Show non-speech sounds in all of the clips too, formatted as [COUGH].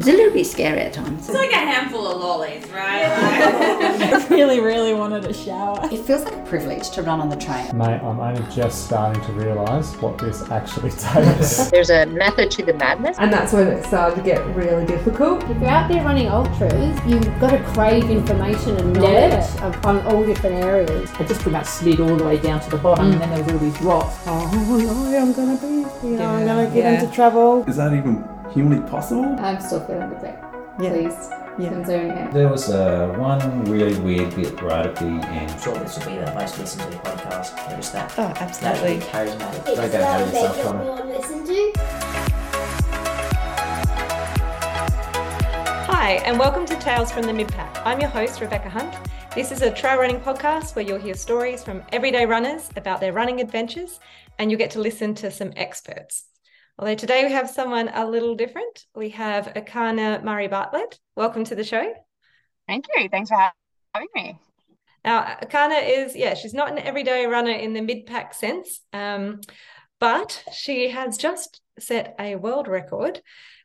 It's a little bit scary at times. It's like a handful of lollies, right? I [LAUGHS] really, really wanted a shower. It feels like a privilege to run on the train. Mate, I'm only just starting to realise what this actually [LAUGHS] takes. There's a method to the madness. And that's when it started to get really difficult. If you're out there running ultras, you've got to crave information and knowledge Yeah. on all different areas. I just pretty much slid all the way down to the bottom, mm. and then there was all these rocks. Oh no, I'm gonna be, you know, I'm gonna get yeah. into trouble. Is that even humanly possible? I'm still feeling the pain. Yeah. Please, Yeah. concerning it. There was uh, one really weird bit right at the end. I'm Sure, this will be the most listened to podcast. Notice that. Oh, Naturally absolutely. charismatic. Don't get ahead of yourself, Connor. listen to. Hi, and welcome to Tales from the Midpack. I'm your host, Rebecca Hunt. This is a trail running podcast where you'll hear stories from everyday runners about their running adventures, and you'll get to listen to some experts. Although today we have someone a little different. We have Erchana Murray Bartlett. Welcome to the show. Thank you. Thanks for having me. Now, Erchana is, yeah, she's not an everyday runner in the mid pack sense, um, but she has just set a world record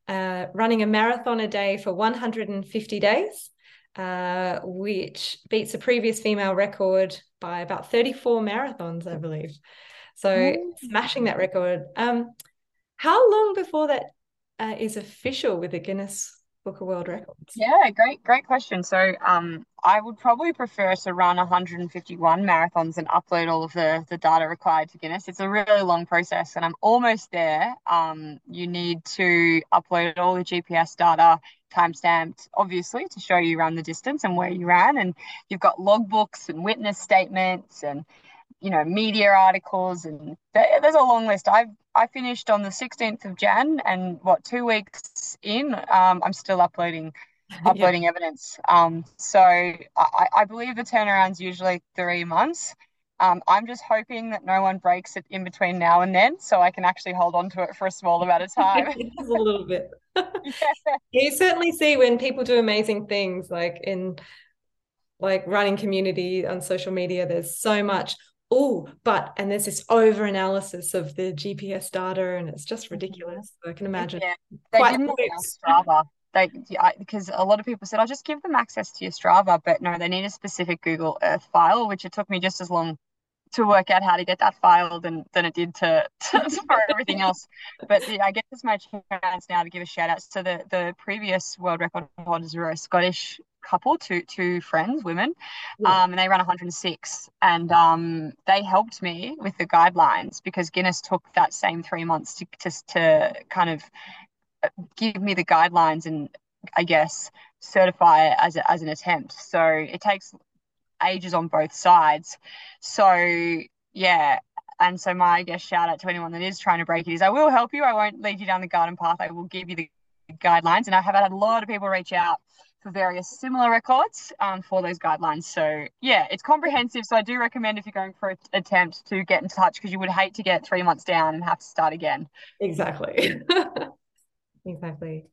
uh, running a marathon a day for 150 days, uh, which beats a previous female record by about 34 marathons, I believe. So, smashing that record. Um, how long before that uh, is official with the Guinness Book of World Records? Yeah, great, great question. So, um, I would probably prefer to run 151 marathons and upload all of the the data required to Guinness. It's a really long process, and I'm almost there. Um, you need to upload all the GPS data, timestamped, obviously, to show you ran the distance and where you ran, and you've got logbooks and witness statements and you know media articles and there, there's a long list. I've I finished on the 16th of Jan, and what two weeks in, um, I'm still uploading [LAUGHS] uploading evidence. Um, so I, I believe the turnaround's usually three months. Um, I'm just hoping that no one breaks it in between now and then, so I can actually hold on to it for a small amount of time. [LAUGHS] A little bit. [LAUGHS] You certainly see when people do amazing things, like in like running community on social media. There's so much. Oh, but and there's this over analysis of the GPS data, and it's just mm-hmm. ridiculous. I can imagine. Yeah, they Quite didn't. Strava. They because a lot of people said, "I'll just give them access to your Strava," but no, they need a specific Google Earth file, which it took me just as long to work out how to get that file than than it did to, [LAUGHS] to for everything else. But yeah, I guess it's my chance now to give a shout out. So the the previous world record holders were a Scottish couple, two two friends, women, um, and they ran 106, and um, they helped me with the guidelines because Guinness took that same three months to to, to kind of uh, give me the guidelines and I guess certify it as a, as an attempt. So it takes ages on both sides. So yeah. And so my I guess shout out to anyone that is trying to break it is I will help you. I won't lead you down the garden path. I will give you the guidelines. And I have had a lot of people reach out for various similar records um, for those guidelines. So yeah, it's comprehensive. So I do recommend if you're going for an attempt to get in touch because you would hate to get three months down and have to start again. Exactly. [LAUGHS] exactly.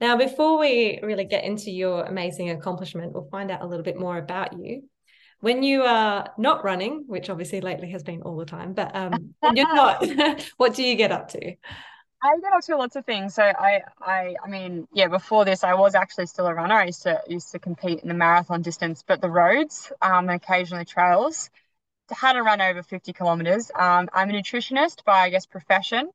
Now, before we really get into your amazing accomplishment, we'll find out a little bit more about you. When you are not running, which obviously lately has been all the time, but um, when you're not, [LAUGHS] what do you get up to? I get up to lots of things. So I, I, I mean, yeah. Before this, I was actually still a runner. I used to used to compete in the marathon distance, but the roads, um, and occasionally trails. Had to run over fifty kilometers. Um, I'm a nutritionist by I guess profession,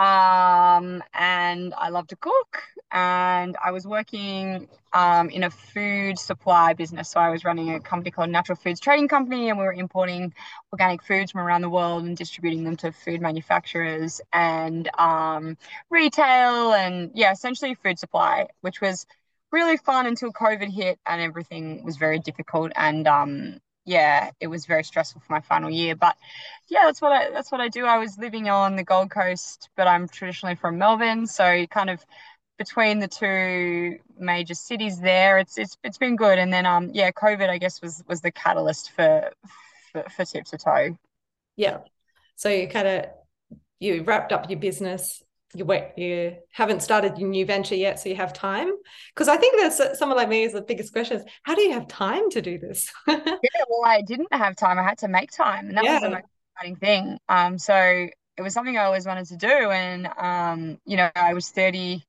um, and I love to cook. And I was working um, in a food supply business. So I was running a company called Natural Foods Trading Company, and we were importing organic foods from around the world and distributing them to food manufacturers and um, retail, and yeah, essentially food supply, which was really fun until COVID hit and everything was very difficult. And um, yeah, it was very stressful for my final year. But yeah, that's what I that's what I do. I was living on the Gold Coast, but I'm traditionally from Melbourne, so kind of between the two major cities there, it's it's it's been good. And then um yeah, COVID I guess was was the catalyst for for, for tip to toe. Yeah. So you kind of you wrapped up your business. You wait. You haven't started your new venture yet, so you have time. Because I think that's someone like me is the biggest question: is how do you have time to do this? [LAUGHS] yeah, well, I didn't have time. I had to make time, and that Yeah. was the most exciting thing. Um, so it was something I always wanted to do, and um, you know, I was thirty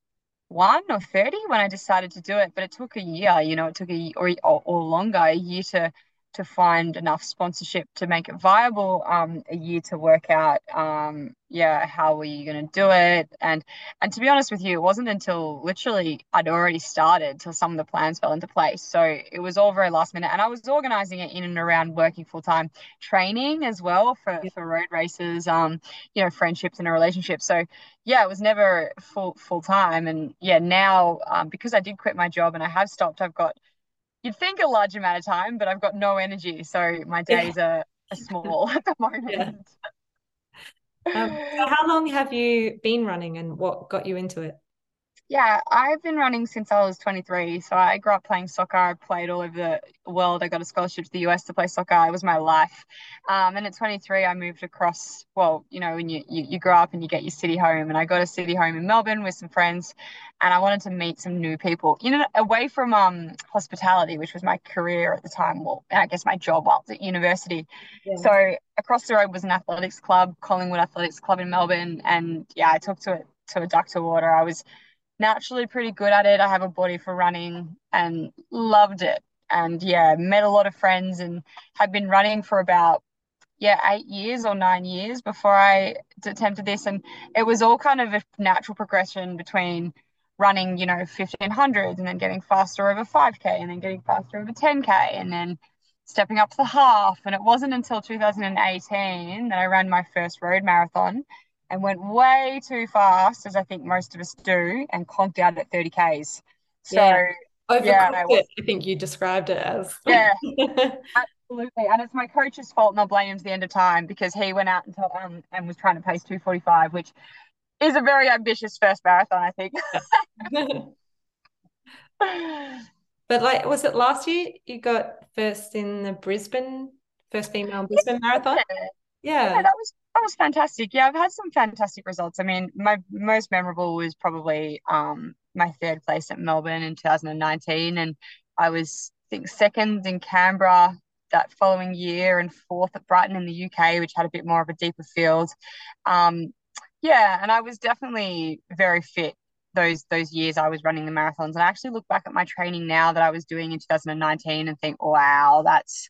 one or 30 when I decided to do it, but it took a year, you know, it took a or, or, or longer, a year to to find enough sponsorship to make it viable um, a year to work out um, yeah how were you going to do it? And and to be honest with you it wasn't until literally i'd already started till some of the plans fell into place. So it was all very last minute and i was organizing it in and around working full-time training as well for, yeah. for road races um you know friendships and a relationship so yeah it was never full full time and yeah now um, because i did quit my job and i have stopped i've got you'd think a large amount of time, but I've got no energy. So my days yeah. are, are, small [LAUGHS] at the moment. Yeah. Um, so how long have you been running and what got you into it? Yeah, I've been running since I was 23. So I grew up playing soccer. I played all over the world. I got a scholarship to the US to play soccer. It was my life. Um, and at 23, I moved across. Well, you know, when you, you, you grow up and you get your city home. And I got a city home in Melbourne with some friends. And I wanted to meet some new people, you know, away from um, hospitality, which was my career at the time. Well, I guess my job while I was at university. Yeah. So across the road was an athletics club, Collingwood Athletics Club in Melbourne. And yeah, I took to it to a duck to water. I was naturally pretty good at it. I have a body for running and loved it. And yeah, met a lot of friends and had been running for about yeah, eight years or nine years before I attempted this. And it was all kind of a natural progression between running, you know, 1500s and then getting faster over 5K and then getting faster over 10K and then stepping up to the half. And it wasn't until 2018 that I ran my first road marathon and went way too fast, as I think most of us do, and conked out at 30 Ks. So, yeah, yeah was, I think you described it as. yeah, [LAUGHS] absolutely. And it's my coach's fault, and I'll blame him to the end of time because he went out and, told, um, and was trying to pace 245, which is a very ambitious first marathon, I think. [LAUGHS] but like, was it last year you got first in the Brisbane, first female Brisbane marathon? Yeah. yeah. that was that was fantastic. Yeah, I've had some fantastic results. I mean, my most memorable was probably um, my third place at Melbourne in 2019, and I was I think second in Canberra that following year, and fourth at Brighton in the UK, which had a bit more of a deeper field. Um, yeah, and I was definitely very fit those those years I was running the marathons. And I actually look back at my training now that I was doing in 2019 and think, wow, that's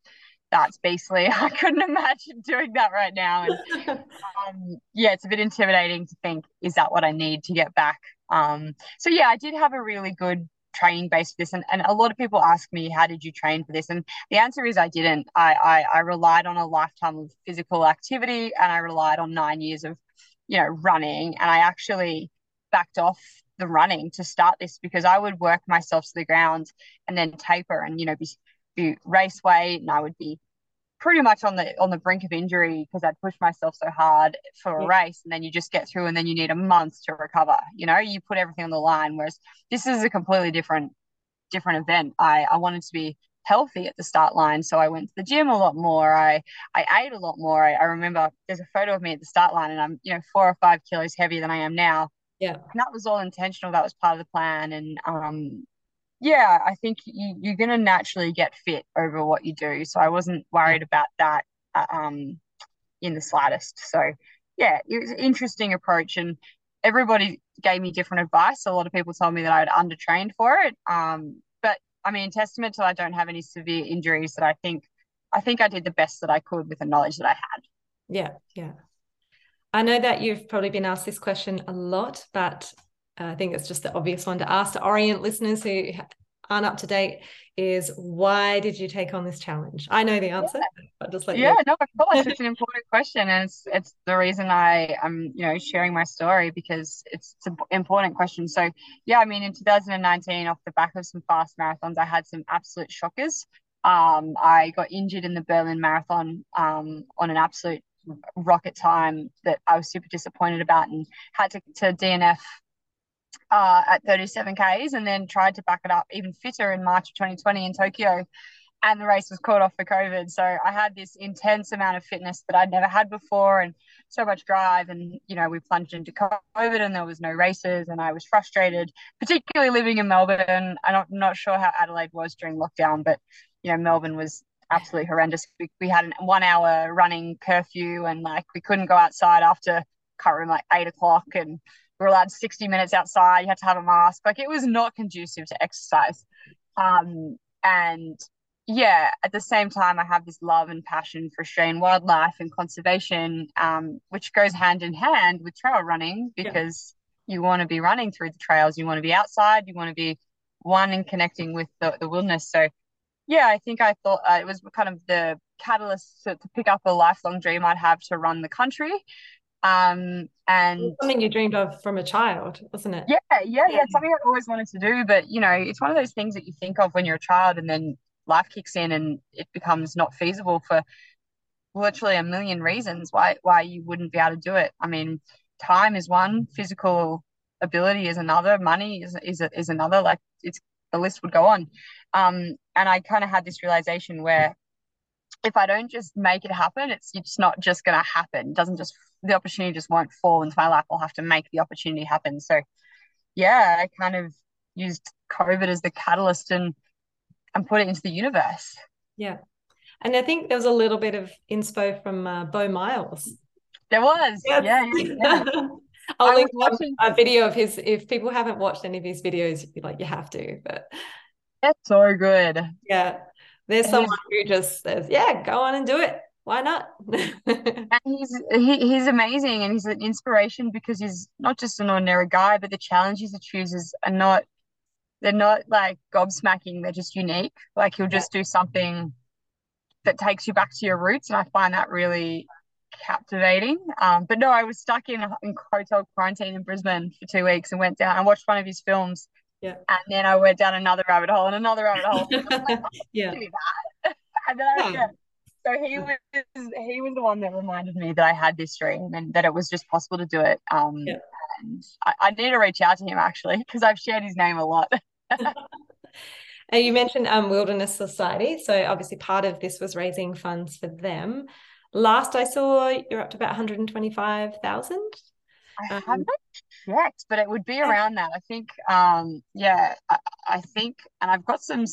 that's basically. [LAUGHS] I couldn't imagine doing that right now. And [LAUGHS] um, yeah, it's a bit intimidating to think, is that what I need to get back? Um, so yeah, I did have a really good training base for this. And, and a lot of people ask me how did you train for this? And the answer is i didn't. I, I i relied on a lifetime of physical activity and i relied on nine years of you know running. And i actually backed off the running to start this because i would work myself to the ground and then taper and you know be be race weight and I would be pretty much on the on the brink of injury because I'd pushed myself so hard for a yeah. race and then you just get through and then you need a month to recover. You know, you put everything on the line. Whereas this is a completely different different event. I, I wanted to be healthy at the start line. So I went to the gym a lot more. I I ate a lot more. I, I remember there's a photo of me at the start line and I'm, you know, four or five kilos heavier than I am now. Yeah. And that was all intentional. That was part of the plan. And um yeah, I think you, you're going to naturally get fit over what you do. So I wasn't worried about that uh, um, in the slightest. So yeah, it was an interesting approach, and everybody gave me different advice. A lot of people told me that I'd undertrained for it. Um, but I mean, testament to I don't have any severe injuries. That I think, I think I did the best that I could with the knowledge that I had. Yeah, yeah. I know that you've probably been asked this question a lot, but I think it's just the obvious one to ask to orient listeners who aren't up to date is why did you take on this challenge? I know the answer, yeah. but just like yeah, no, of course, it's an [LAUGHS] important question, and it's it's the reason I am you know sharing my story because it's, it's an important question. So yeah, I mean, in 2019, off the back of some fast marathons, I had some absolute shockers. Um, I got injured in the Berlin Marathon um, on an absolute rocket time that I was super disappointed about and had to, to DNF uh, at 37 Ks and then tried to back it up even fitter in March of 2020 in Tokyo. And the race was called off for COVID. So I had this intense amount of fitness that I'd never had before and so much drive. And, you know, we plunged into COVID and there was no races and I was frustrated, particularly living in Melbourne. I'm not, not sure how Adelaide was during lockdown, but, you know, Melbourne was absolutely horrendous. We, we had a one hour running curfew and like we couldn't go outside after, can't remember, like eight o'clock. And were allowed 60 minutes outside. You had to have a mask. Like it was not conducive to exercise. Um, and yeah, at the same time, I have this love and passion for Australian wildlife and conservation, um, which goes hand in hand with trail running because yeah. you want to be running through the trails, you want to be outside, you want to be one and connecting with the, the wilderness. So, yeah, I think I thought uh, it was kind of the catalyst to, to pick up a lifelong dream I'd have to run the country. Um, and something you dreamed of from a child, wasn't it? Yeah, yeah, yeah. It's something I've always wanted to do, but you know, it's one of those things that you think of when you're a child, and then life kicks in, and it becomes not feasible for literally a million reasons why why you wouldn't be able to do it. I mean, time is one, physical ability is another, money is is is another. Like it's the list would go on. Um, and I kind of had this realization where if I don't just make it happen, it's it's not just going to happen. It doesn't just the opportunity just won't fall into my lap. I'll have to make the opportunity happen. So, yeah, I kind of used COVID as the catalyst and and put it into the universe. Yeah, and I think there was a little bit of inspo from uh, Beau Miles. There was, yeah. yeah, yeah. [LAUGHS] I'll I link watching... a video of his. If people haven't watched any of his videos, like you have to. But that's so good. Yeah, there's someone who just says, "Yeah, go on and do it." Why not? [LAUGHS] and he's he, he's amazing, and he's an inspiration because he's not just an ordinary guy, but the challenges he chooses are not they're not like gobsmacking. They're just unique. Like he'll just do something that takes you back to your roots, and I find that really captivating. Um, but no, I was stuck in in hotel quarantine in Brisbane for two weeks and went down and watched one of his films. Yeah. And then I went down another rabbit hole and another rabbit hole. [LAUGHS] like, yeah. [LAUGHS] and then I, yeah. So he was he was the one that reminded me that I had this dream and that it was just possible to do it. Um, yeah. and I, I need to reach out to him actually because I've shared his name a lot. [LAUGHS] and you mentioned um, Wilderness Society, so obviously part of this was raising funds for them. Last I saw, you're up to about 125,000. I um, haven't checked, but it would be around that. I think, um, yeah, I, I think, and I've got some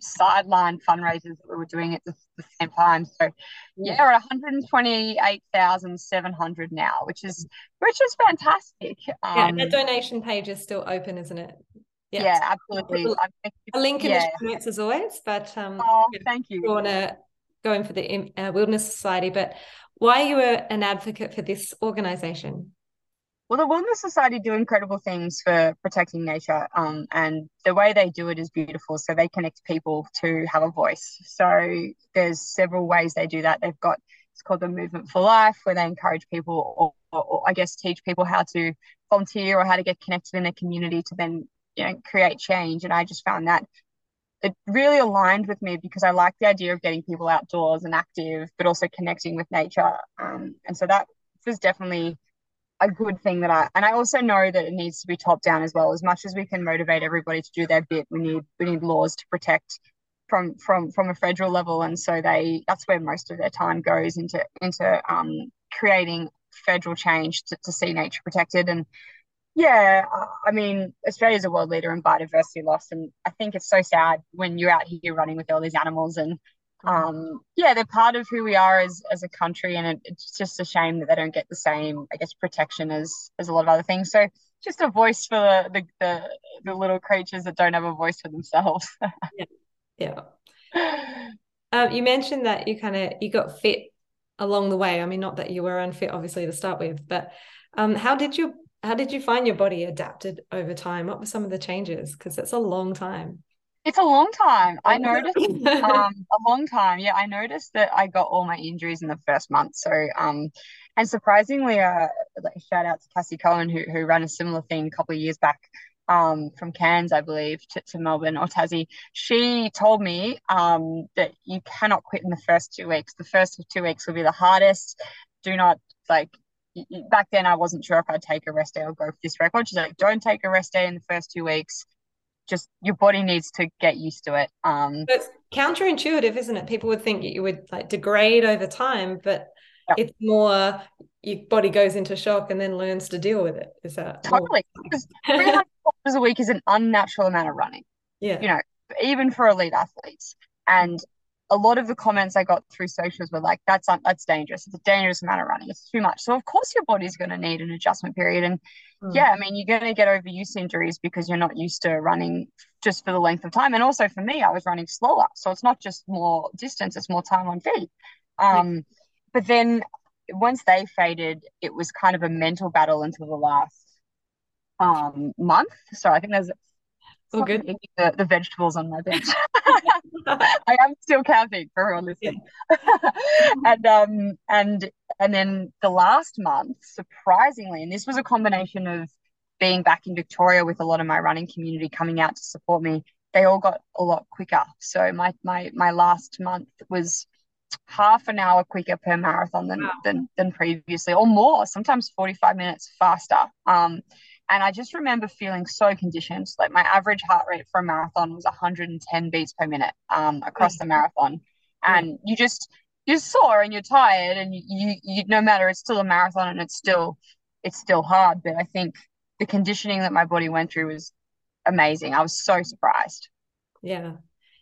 sideline fundraisers that we were doing at the, the same time. So yeah, we're at 128,700 now, which is which is fantastic. Um, yeah, the donation page is still open, isn't it? Yeah, yeah absolutely. A link in yeah. the notes as always, but um, oh, thank you. you want to going for the uh, Wilderness Society, but why are you an advocate for this organization? Well, the Wilderness Society do incredible things for protecting nature, um, and the way they do it is beautiful. So they connect people to have a voice. So there's several ways they do that. They've got it's called the Movement for Life, where they encourage people, or, or, or I guess teach people how to volunteer or how to get connected in a community to then you know create change. And I just found that it really aligned with me because I like the idea of getting people outdoors and active, but also connecting with nature. Um, and so that was definitely a good thing that I and I also know that it needs to be top down as well. As much as we can motivate everybody to do their bit, we need we need laws to protect from from from a federal level. And so they that's where most of their time goes into into um, creating federal change to, to see nature protected. And yeah, I mean, Australia's a world leader in biodiversity loss, and I think it's so sad when you're out here running with all these animals, and um, yeah, they're part of who we are as as a country, and it, it's just a shame that they don't get the same, I guess, protection as as a lot of other things. So just a voice for the the the, the little creatures that don't have a voice for themselves. [LAUGHS] yeah, yeah. [LAUGHS] Um, you mentioned that you kind of you got fit along the way. I mean, not that you were unfit, obviously, to start with, but um, how did you how did you find your body adapted over time? What were some of the changes? Because it's a long time. It's a long time. I noticed um, a long time. Yeah, I noticed that I got all my injuries in the first month. So, um, and surprisingly, uh, shout out to Cassie Cohen who who ran a similar thing a couple of years back. Um, from Cairns, I believe, to, to Melbourne or Tassie, she told me um, that you cannot quit in the first two weeks. The first two weeks will be the hardest. Do not like back then I wasn't sure if I'd take a rest day or go for this record. She's like, don't take a rest day in the first two weeks. Just your body needs to get used to it. Um, it's counterintuitive, isn't it? People would think you would like degrade over time, but yeah. it's more your body goes into shock and then learns to deal with it. Is that totally? Because three hundred [LAUGHS] kilometers a week is an unnatural amount of running. Yeah, you know, even for elite athletes. And a lot of the comments I got through socials were like, "That's un- that's dangerous. It's a dangerous amount of running. It's too much." So of course your body's going to need an adjustment period, and mm. yeah, I mean you're going to get overuse injuries because you're not used to running just for the length of time. And also for me, I was running slower, so it's not just more distance; it's more time on feet. Um, yeah. But then once they faded, it was kind of a mental battle until the last um month. So I think there's Oh, good. The, the vegetables on my bench. [LAUGHS] I am still counting for everyone listening. [LAUGHS] And um and and then the last month, surprisingly, and this was a combination of being back in Victoria with a lot of my running community coming out to support me, they all got a lot quicker. So my my my last month was half an hour quicker per marathon than wow. than than previously, or more, sometimes 45 minutes faster. Um and I just remember feeling so conditioned. Like my average heart rate for a marathon was 110 beats per minute um, across the marathon. And you just, you're sore and you're tired and you, you, you, no matter, it's still a marathon and it's still, it's still hard. But I think the conditioning that my body went through was amazing. I was so surprised. Yeah.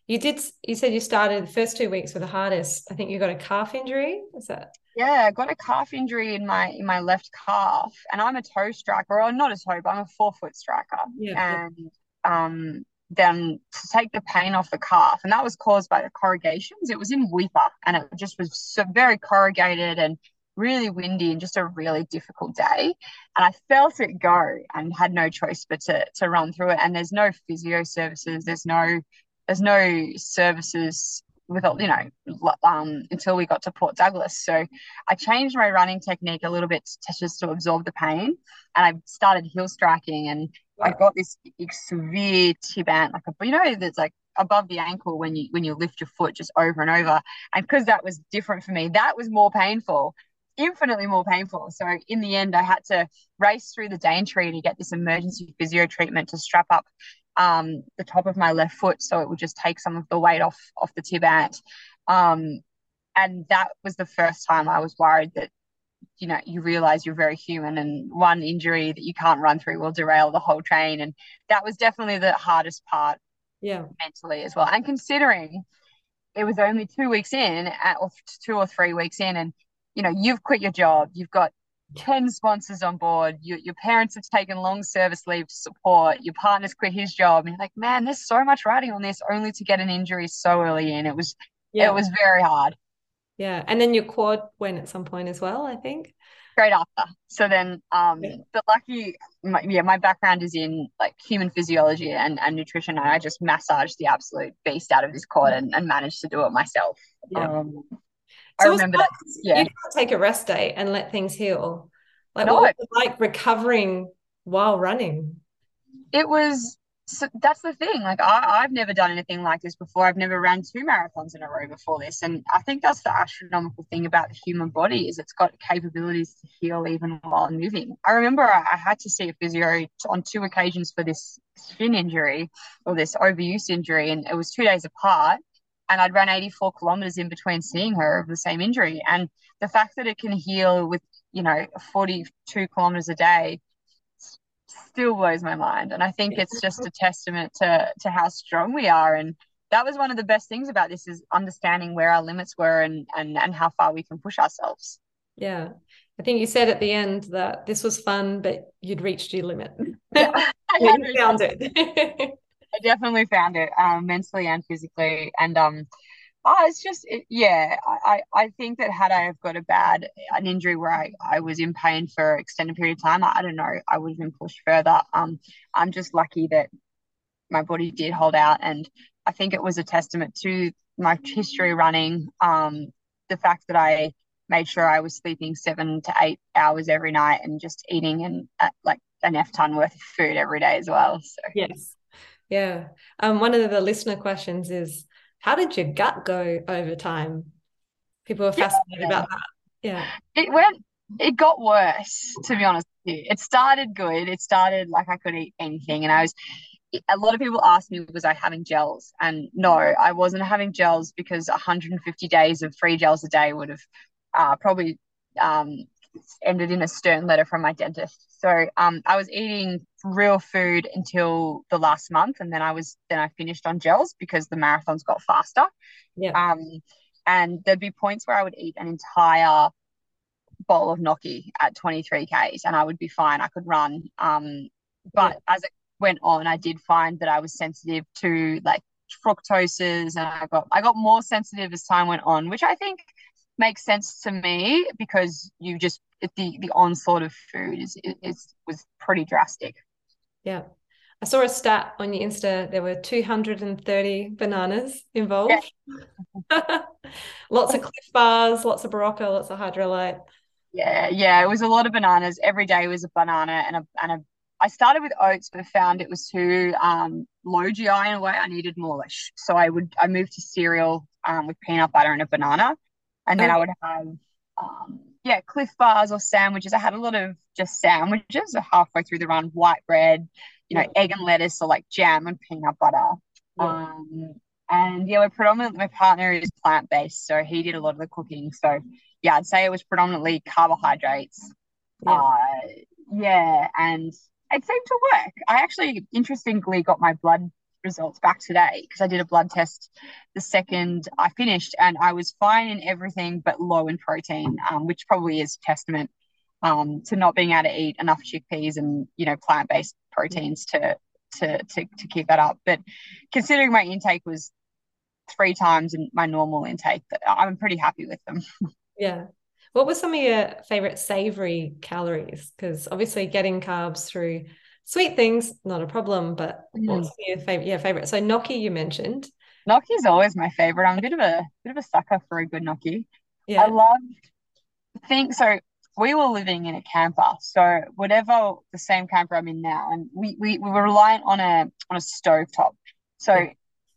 You did, you said you started the first two weeks with the hardest. I think you got a calf injury. Is that? Yeah, I got a calf injury in my in my left calf, and I'm a toe striker, or not a toe, but I'm a forefoot striker. Yeah. And um, then to take the pain off the calf, and that was caused by the corrugations. It was in Weipa and it just was so very corrugated and really windy and just a really difficult day. And I felt it go and had no choice but to to run through it. And there's no physio services. There's no there's no services with you know um, until we got to Port Douglas. So I changed my running technique a little bit to just to absorb the pain, and I started heel striking, and I got this severe tib ant, like a you know that's like above the ankle when you when you lift your foot just over and over, and because that was different for me, that was more painful. Infinitely more painful. So in the end, I had to race through the Daintree to get this emergency physio treatment to strap up um, the top of my left foot, so it would just take some of the weight off off the tib ant. Um, and that was the first time I was worried that you know you realize you're very human and one injury that you can't run through will derail the whole train. And that was definitely the hardest part yeah. mentally as well. And considering it was only two weeks in at, or two or three weeks in and you know you've quit your job you've got 10 sponsors on board. You, your parents have taken long service leave to support. Your partner's quit his job. And you're like, man, there's so much riding on this only to get an injury so early in. It was, yeah. it was very hard. Yeah. And then your quad went at some point as well, I think. Straight after. So then, um, yeah. but lucky, my, yeah, my background is in like human physiology and, and nutrition. And I just massaged the absolute beast out of this quad and, and managed to do it myself. Yeah. Um, I remember that. Yeah. You can't take a rest day and let things heal. Like, no. what was like recovering while running? It was, so that's the thing. Like, I, I've never done anything like this before. I've never ran two marathons in a row before this. And I think that's the astronomical thing about the human body is it's got capabilities to heal even while moving. I remember I, I had to see a physio on two occasions for this shin injury or this overuse injury, and it was two days apart and I'd run 84 kilometers in between seeing her of the same injury. And the fact that it can heal with, you know, 42 kilometers a day still blows my mind. And I think it's just a testament to to how strong we are. And that was one of the best things about this is understanding where our limits were and and and how far we can push ourselves. Yeah. I think you said at the end that this was fun, but you'd reached your limit. Yeah, [LAUGHS] [LAUGHS] you found it. [LAUGHS] I definitely found it um, mentally and physically, and um, oh, it's just it, yeah. I I think that had I have got a bad an injury where I, I was in pain for an extended period of time, I, I don't know, I would have been pushed further. Um, I'm just lucky that my body did hold out, and I think it was a testament to my history running. Um, the fact that I made sure I was sleeping seven to eight hours every night and just eating and uh, like an F ton worth of food every day as well. So yes, yeah. Um, one of the listener questions is how did your gut go over time? People are fascinated yeah. about that. Yeah. It went it got worse, to be honest with you. It started good. It started like I could eat anything. And I was a lot of people asked me, was I having gels? And no, I wasn't having gels because 150 days of free gels a day would have uh, probably um, ended in a stern letter from my dentist. So um, I was eating real food until the last month, and then I was then I finished on gels because the marathons got faster. Yeah. Um, and there'd be points where I would eat an entire bowl of gnocchi at 23 k's, and I would be fine. I could run. Um, but yeah. as it went on, I did find that I was sensitive to like fructoses, and I got I got more sensitive as time went on, which I think makes sense to me because you just the the onslaught of food is is was pretty drastic. Yeah. I saw a stat on your Insta. There were 230 bananas involved. Yeah. [LAUGHS] lots of Clif bars, lots of Berocca, lots of Hydralyte. Yeah, yeah, it was a lot of bananas. Every day was a banana and a and a. I started with oats, but found it was too um, low GI in a way. I needed more so I would I moved to cereal um, with peanut butter and a banana, and then okay. I would have um, yeah Clif bars or sandwiches. I had a lot of just sandwiches halfway through the run, white bread, you know, yeah. egg and lettuce or like jam and peanut butter. Yeah. Um, and yeah, we're predominantly my partner is plant based, so he did a lot of the cooking. So yeah, I'd say it was predominantly carbohydrates. Yeah. Uh, yeah, and it seemed to work. I actually, interestingly, got my blood results back today because I did a blood test the second I finished, and I was fine in everything but low in protein, um, which probably is testament um, to not being able to eat enough chickpeas and you know plant based proteins to to to to keep that up. But considering my intake was three times my normal intake, I'm pretty happy with them. [LAUGHS] Yeah. What were some of your favorite savory calories? Because obviously getting carbs through sweet things, not a problem, but mm. what's your favorite? Yeah, favorite. So gnocchi you mentioned. Gnocchi is always my favorite. I'm a bit of a bit of a sucker for a good gnocchi. Yeah. I love think so we were living in a camper. So whatever the same camper I'm in now, and we we, we were reliant on a on a stove top. So yeah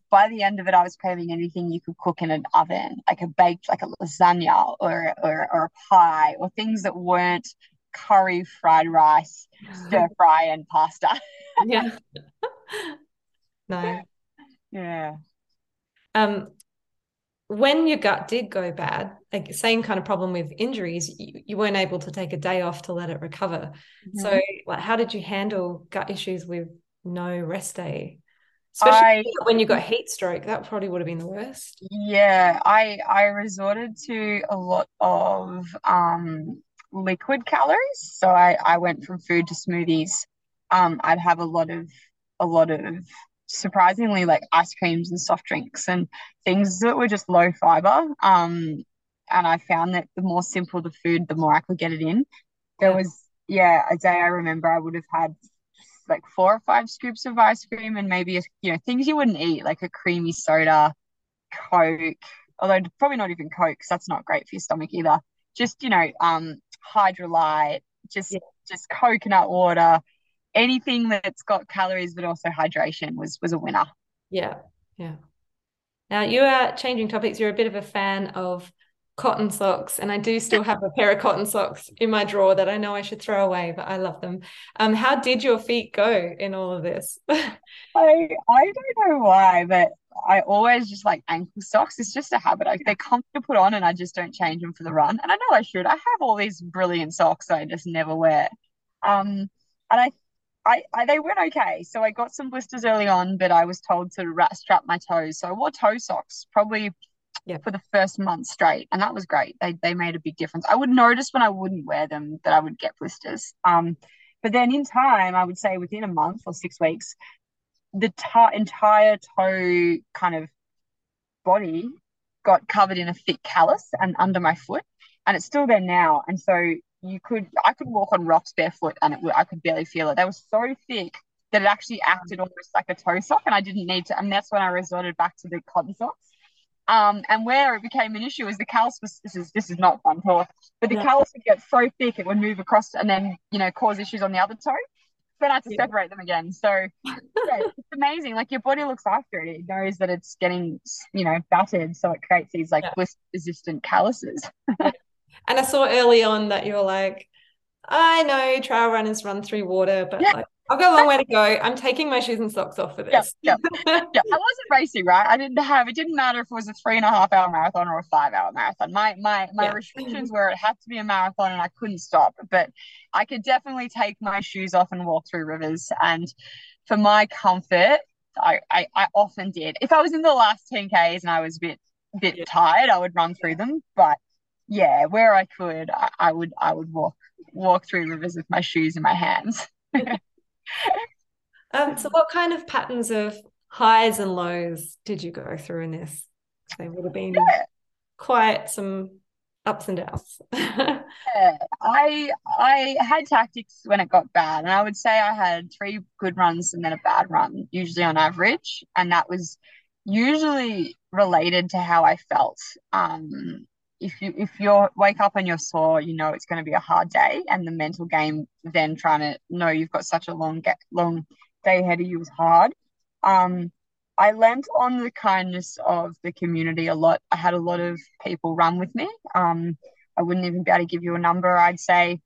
by the end of it, I was craving anything you could cook in an oven, like a baked, like a lasagna or, or, or a pie, or things that weren't curry, fried rice, [LAUGHS] stir fry, and pasta. [LAUGHS] yeah. [LAUGHS] no. Yeah. Um, when your gut did go bad, like same kind of problem with injuries, you, you weren't able to take a day off to let it recover. Mm-hmm. So, like, how did you handle gut issues with no rest day? Especially I, when you got heat stroke, that probably would have been the worst. Yeah, I I resorted to a lot of um, liquid calories. So I, I went from food to smoothies. Um, I'd have a lot of a lot of surprisingly like ice creams and soft drinks and things that were just low fiber. Um, and I found that the more simple the food, the more I could get it in. There was yeah, a day I remember I would have had like four or five scoops of ice cream and maybe a, you know things you wouldn't eat like a creamy soda, Coke. Although probably not even Coke because that's not great for your stomach either. Just you know, um, Hydralyte, just yeah. just coconut water, anything that's got calories but also hydration was was a winner. Yeah, yeah. Now you are changing topics. You're a bit of a fan of cotton socks and I do still have a pair of cotton socks in my drawer that I know I should throw away but I love them. Um how did your feet go in all of this? [LAUGHS] I I don't know why but I always just like ankle socks. It's just a habit. I, they're comfortable to put on and I just don't change them for the run. And I know I should. I have all these brilliant socks I just never wear. Um and I I, I, they went okay. So I got some blisters early on, but I was told to strap my toes. So I wore toe socks probably yeah. for the first month straight. And that was great. They, they made a big difference. I would notice when I wouldn't wear them that I would get blisters. Um, but then in time, I would say within a month or six weeks, the t- entire toe kind of body got covered in a thick callus and under my foot. And it's still there now. And so you could, I could walk on rocks barefoot and it, I could barely feel it. They were so thick that it actually acted almost like a toe sock and I didn't need to. And that's when I resorted back to the cotton socks. Um, and where it became an issue is the callus was this is this is not fun talk, but the yeah. callus would get so thick it would move across and then you know cause issues on the other toe. Then I had to yeah. separate them again. So yeah, [LAUGHS] it's amazing. Like your body looks after it. It knows that it's getting you know battered, so it creates these like yeah. resistant calluses. [LAUGHS] and I saw early on that you were like, I know trail runners run through water, but like I've got a long way to go. I'm taking my shoes and socks off for this. Yeah, yeah. [LAUGHS] yeah. I wasn't racing, right? I didn't have. It didn't matter if it was a three and a half hour marathon or a five hour marathon. My my my Yeah. restrictions were it had to be a marathon and I couldn't stop. But I could definitely take my shoes off and walk through rivers. And for my comfort, I I, I often did. If I was in the last ten k's and I was a bit bit tired, I would run through them. But yeah, where I could, I, I would I would walk walk through rivers with my shoes in my hands. [LAUGHS] [LAUGHS] Um, so what kind of patterns of highs and lows did you go through in this? They would have been quite some ups and downs. [LAUGHS] Yeah, I I had tactics when it got bad, and I would say I had three good runs and then a bad run, usually on average, and that was usually related to how I felt. Um, if you if you wake up and you're sore, you know it's going to be a hard day, and the mental game then trying to know you've got such a long get long day ahead of you was hard. Um, I lent on the kindness of the community a lot. I had a lot of people run with me. Um, I wouldn't even be able to give you a number. I'd say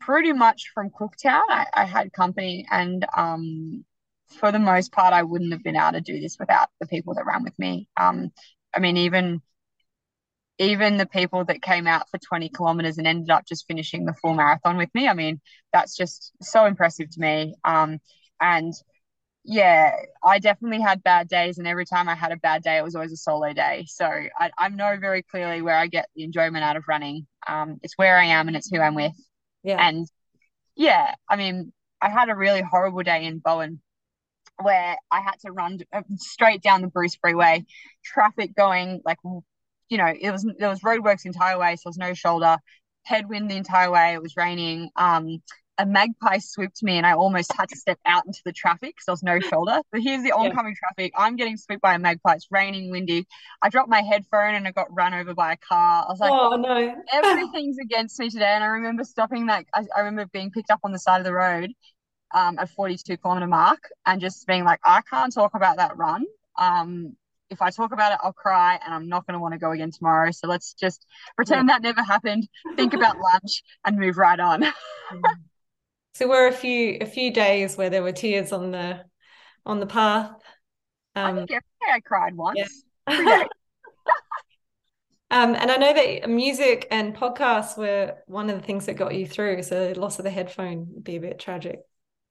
pretty much from Cooktown, I, I had company, and um, for the most part, I wouldn't have been able to do this without the people that ran with me. Um, I mean, even even the people that came out for 20 kilometers and ended up just finishing the full marathon with me. I mean, that's just so impressive to me. Um, and yeah, I definitely had bad days, and every time I had a bad day, it was always a solo day. So I, I know very clearly where I get the enjoyment out of running. Um, it's where I am and it's who I'm with. yeah. And yeah, I mean, I had a really horrible day in Bowen where I had to run uh, straight down the Bruce Freeway, traffic going like, you know, it was there was roadworks the entire way, so there was no shoulder, headwind the entire way. It was raining. Um, a magpie swooped me, and I almost had to step out into the traffic because there was no shoulder. [LAUGHS] So here's the oncoming traffic. I'm getting swooped by a magpie. It's raining, windy. I dropped my headphone and I got run over by a car. I was like, oh no. [LAUGHS] everything's against me today. And I remember stopping that. I, I remember being picked up on the side of the road um, at 42 kilometer mark and just being like, I can't talk about that run. Um, if I talk about it, I'll cry and I'm not going to want to go again tomorrow. So let's just pretend that never happened, think about lunch and move right on. [LAUGHS] So were a few a few days where there were tears on the on the path. I Um, think every day I cried once. yeah. [LAUGHS] [LAUGHS] Um, and I know that music and podcasts were one of the things that got you through. So loss of the headphone would be a bit tragic.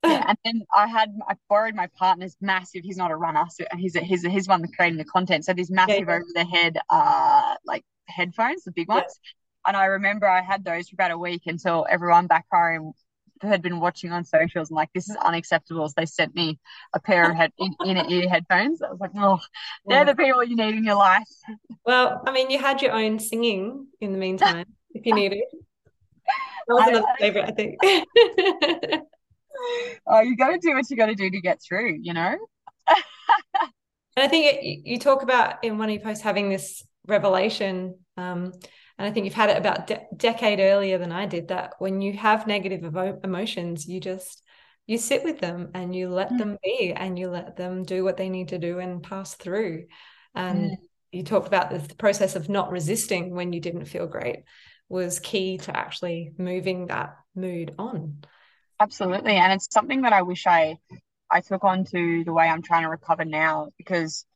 Yeah, and then I had I borrowed my partner's massive. He's not a runner, so he's a, he's a, he's one that creating the content. So these massive yeah. over the head uh like headphones, the big Yeah. ones. And I remember I had those for about a week until everyone back home had been watching on socials and like this is unacceptable. So they sent me a pair of head in, inner ear headphones. I was like, oh, they're the people you need in your life. Well, I mean, you had your own singing in the meantime, if you needed. [LAUGHS] That was I- another favorite, I think. [LAUGHS] Oh, you got to do what you got to do to get through. You know. [LAUGHS] And I think it, you talk about in one of your posts having this revelation, um, and I think you've had it about de- decade earlier than I did. That when you have negative evo- emotions, you just you sit with them and you let Mm. them be, and you let them do what they need to do and pass through. And Mm. you talked about the, the process of not resisting when you didn't feel great was key to actually moving that mood on. Absolutely. And it's something that I wish I I took on to the way I'm trying to recover now because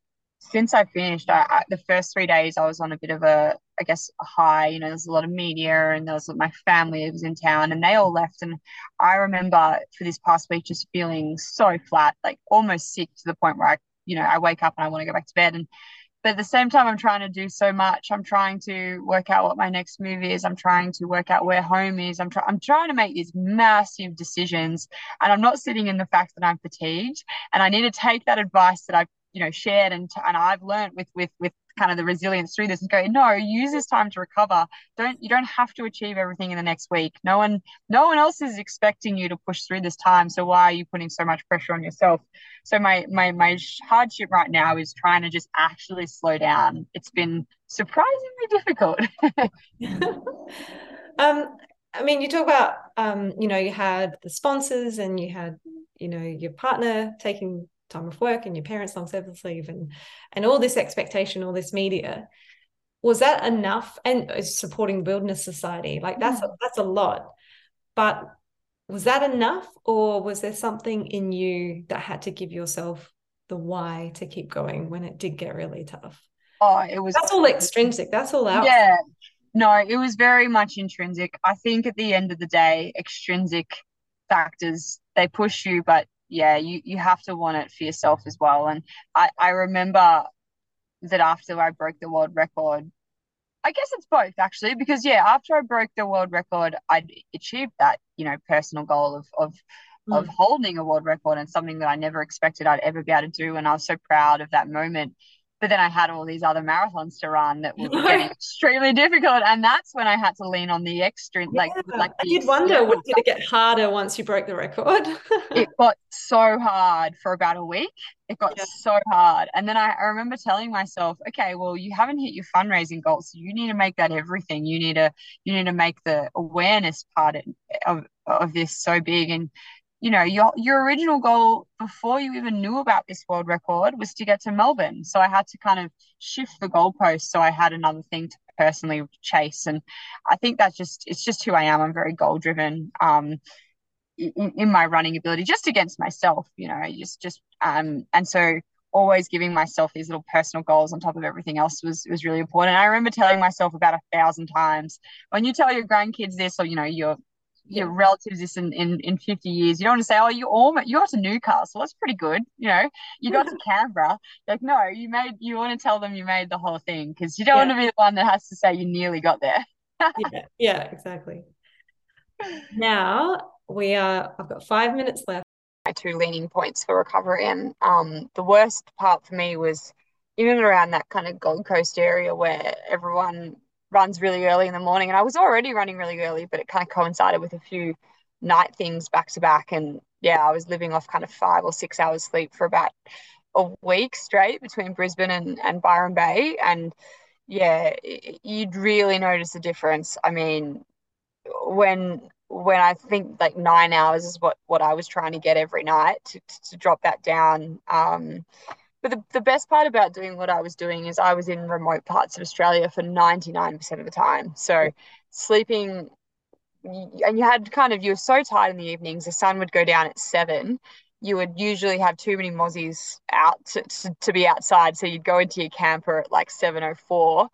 since I finished, I, I, the first three days I was on a bit of a, I guess, a high. You know, there's a lot of media and there was my family was in town and they all left. And I remember for this past week just feeling so flat, like almost sick to the point where I, you know, I wake up and I want to go back to bed. And but at the same time, I'm trying to do so much. I'm trying to work out what my next move is. I'm trying to work out where home is. I'm trying. I'm trying to make these massive decisions, and I'm not sitting in the fact that I'm fatigued. And I need to take that advice that I've you know shared and and I've learned with with with kind of the resilience through this and go no use this time to recover. Don't you don't have to achieve everything in the next week. No one no one else is expecting you to push through this time so why are you putting so much pressure on yourself? So my my my hardship right now is trying to just actually slow down. It's been surprisingly difficult. [LAUGHS] Um i mean you talk about um you know you had the sponsors and you had you know your partner taking time off work and your parents long service leave and and all this expectation all this media was that enough? And uh, supporting wilderness society like that's a, that's a lot. But was that enough or was there something in you that had to give yourself the why to keep going when it did get really tough? Oh it was that's all extrinsic. That's all out. Yeah. No it was very much intrinsic. I think at the end of the day extrinsic factors they push you but yeah you you have to want it for yourself as well and i i remember that after i broke the world record I guess it's both actually, because yeah, after I broke the world record, I achieved that, you know, personal goal of of mm. of holding a world record and something that I never expected I'd ever be able to do. And I was so proud of that moment but then I had all these other marathons to run that were [LAUGHS] getting extremely difficult, and that's when I had to lean on the extra. Like, yeah. like I did wonder, did it get harder once you broke the record? [LAUGHS] it got so hard for about a week. It got yeah. so hard, and then I, I remember telling myself, okay, well, you haven't hit your fundraising goals, so you need to make that everything. You need to, you need to make the awareness part of of this so big, and you know, your your original goal before you even knew about this world record was to get to Melbourne. So I had to kind of shift the goalpost so I had another thing to personally chase. And I think that's just it's just who I am. I'm very goal driven. Um in, in my running ability, just against myself, you know, just just um and so always giving myself these little personal goals on top of everything else was was really important. I remember telling myself about a thousand times when you tell your grandkids this or you know your your relatives this in, in, in 50 years. You don't want to say, oh, you almost you got to Newcastle. That's pretty good. You know, you got to [LAUGHS] Canberra. Like, no, you made you want to tell them you made the whole thing because you don't yeah. want to be the one that has to say you nearly got there. yeah, yeah, exactly. Now we are I've got five minutes left. My two leaning points for recovery. And um the worst part for me was even around that kind of Gold Coast area where everyone runs really early in the morning. And I was already running really early, but it kind of coincided with a few night things back to back. And yeah, I was living off kind of five or six hours sleep for about a week straight between Brisbane and, and Byron Bay. And yeah, you'd really notice a difference. I mean, when when I think like nine hours is what what I was trying to get every night to, to drop that down. Um, but the, the best part about doing what I was doing is I was in remote parts of Australia for 99% of the time. So sleeping, and you had kind of, you were so tired in the evenings, the sun would go down at seven. You would usually have too many mozzies out to, to, to be outside. So you'd go into your camper at like 7.04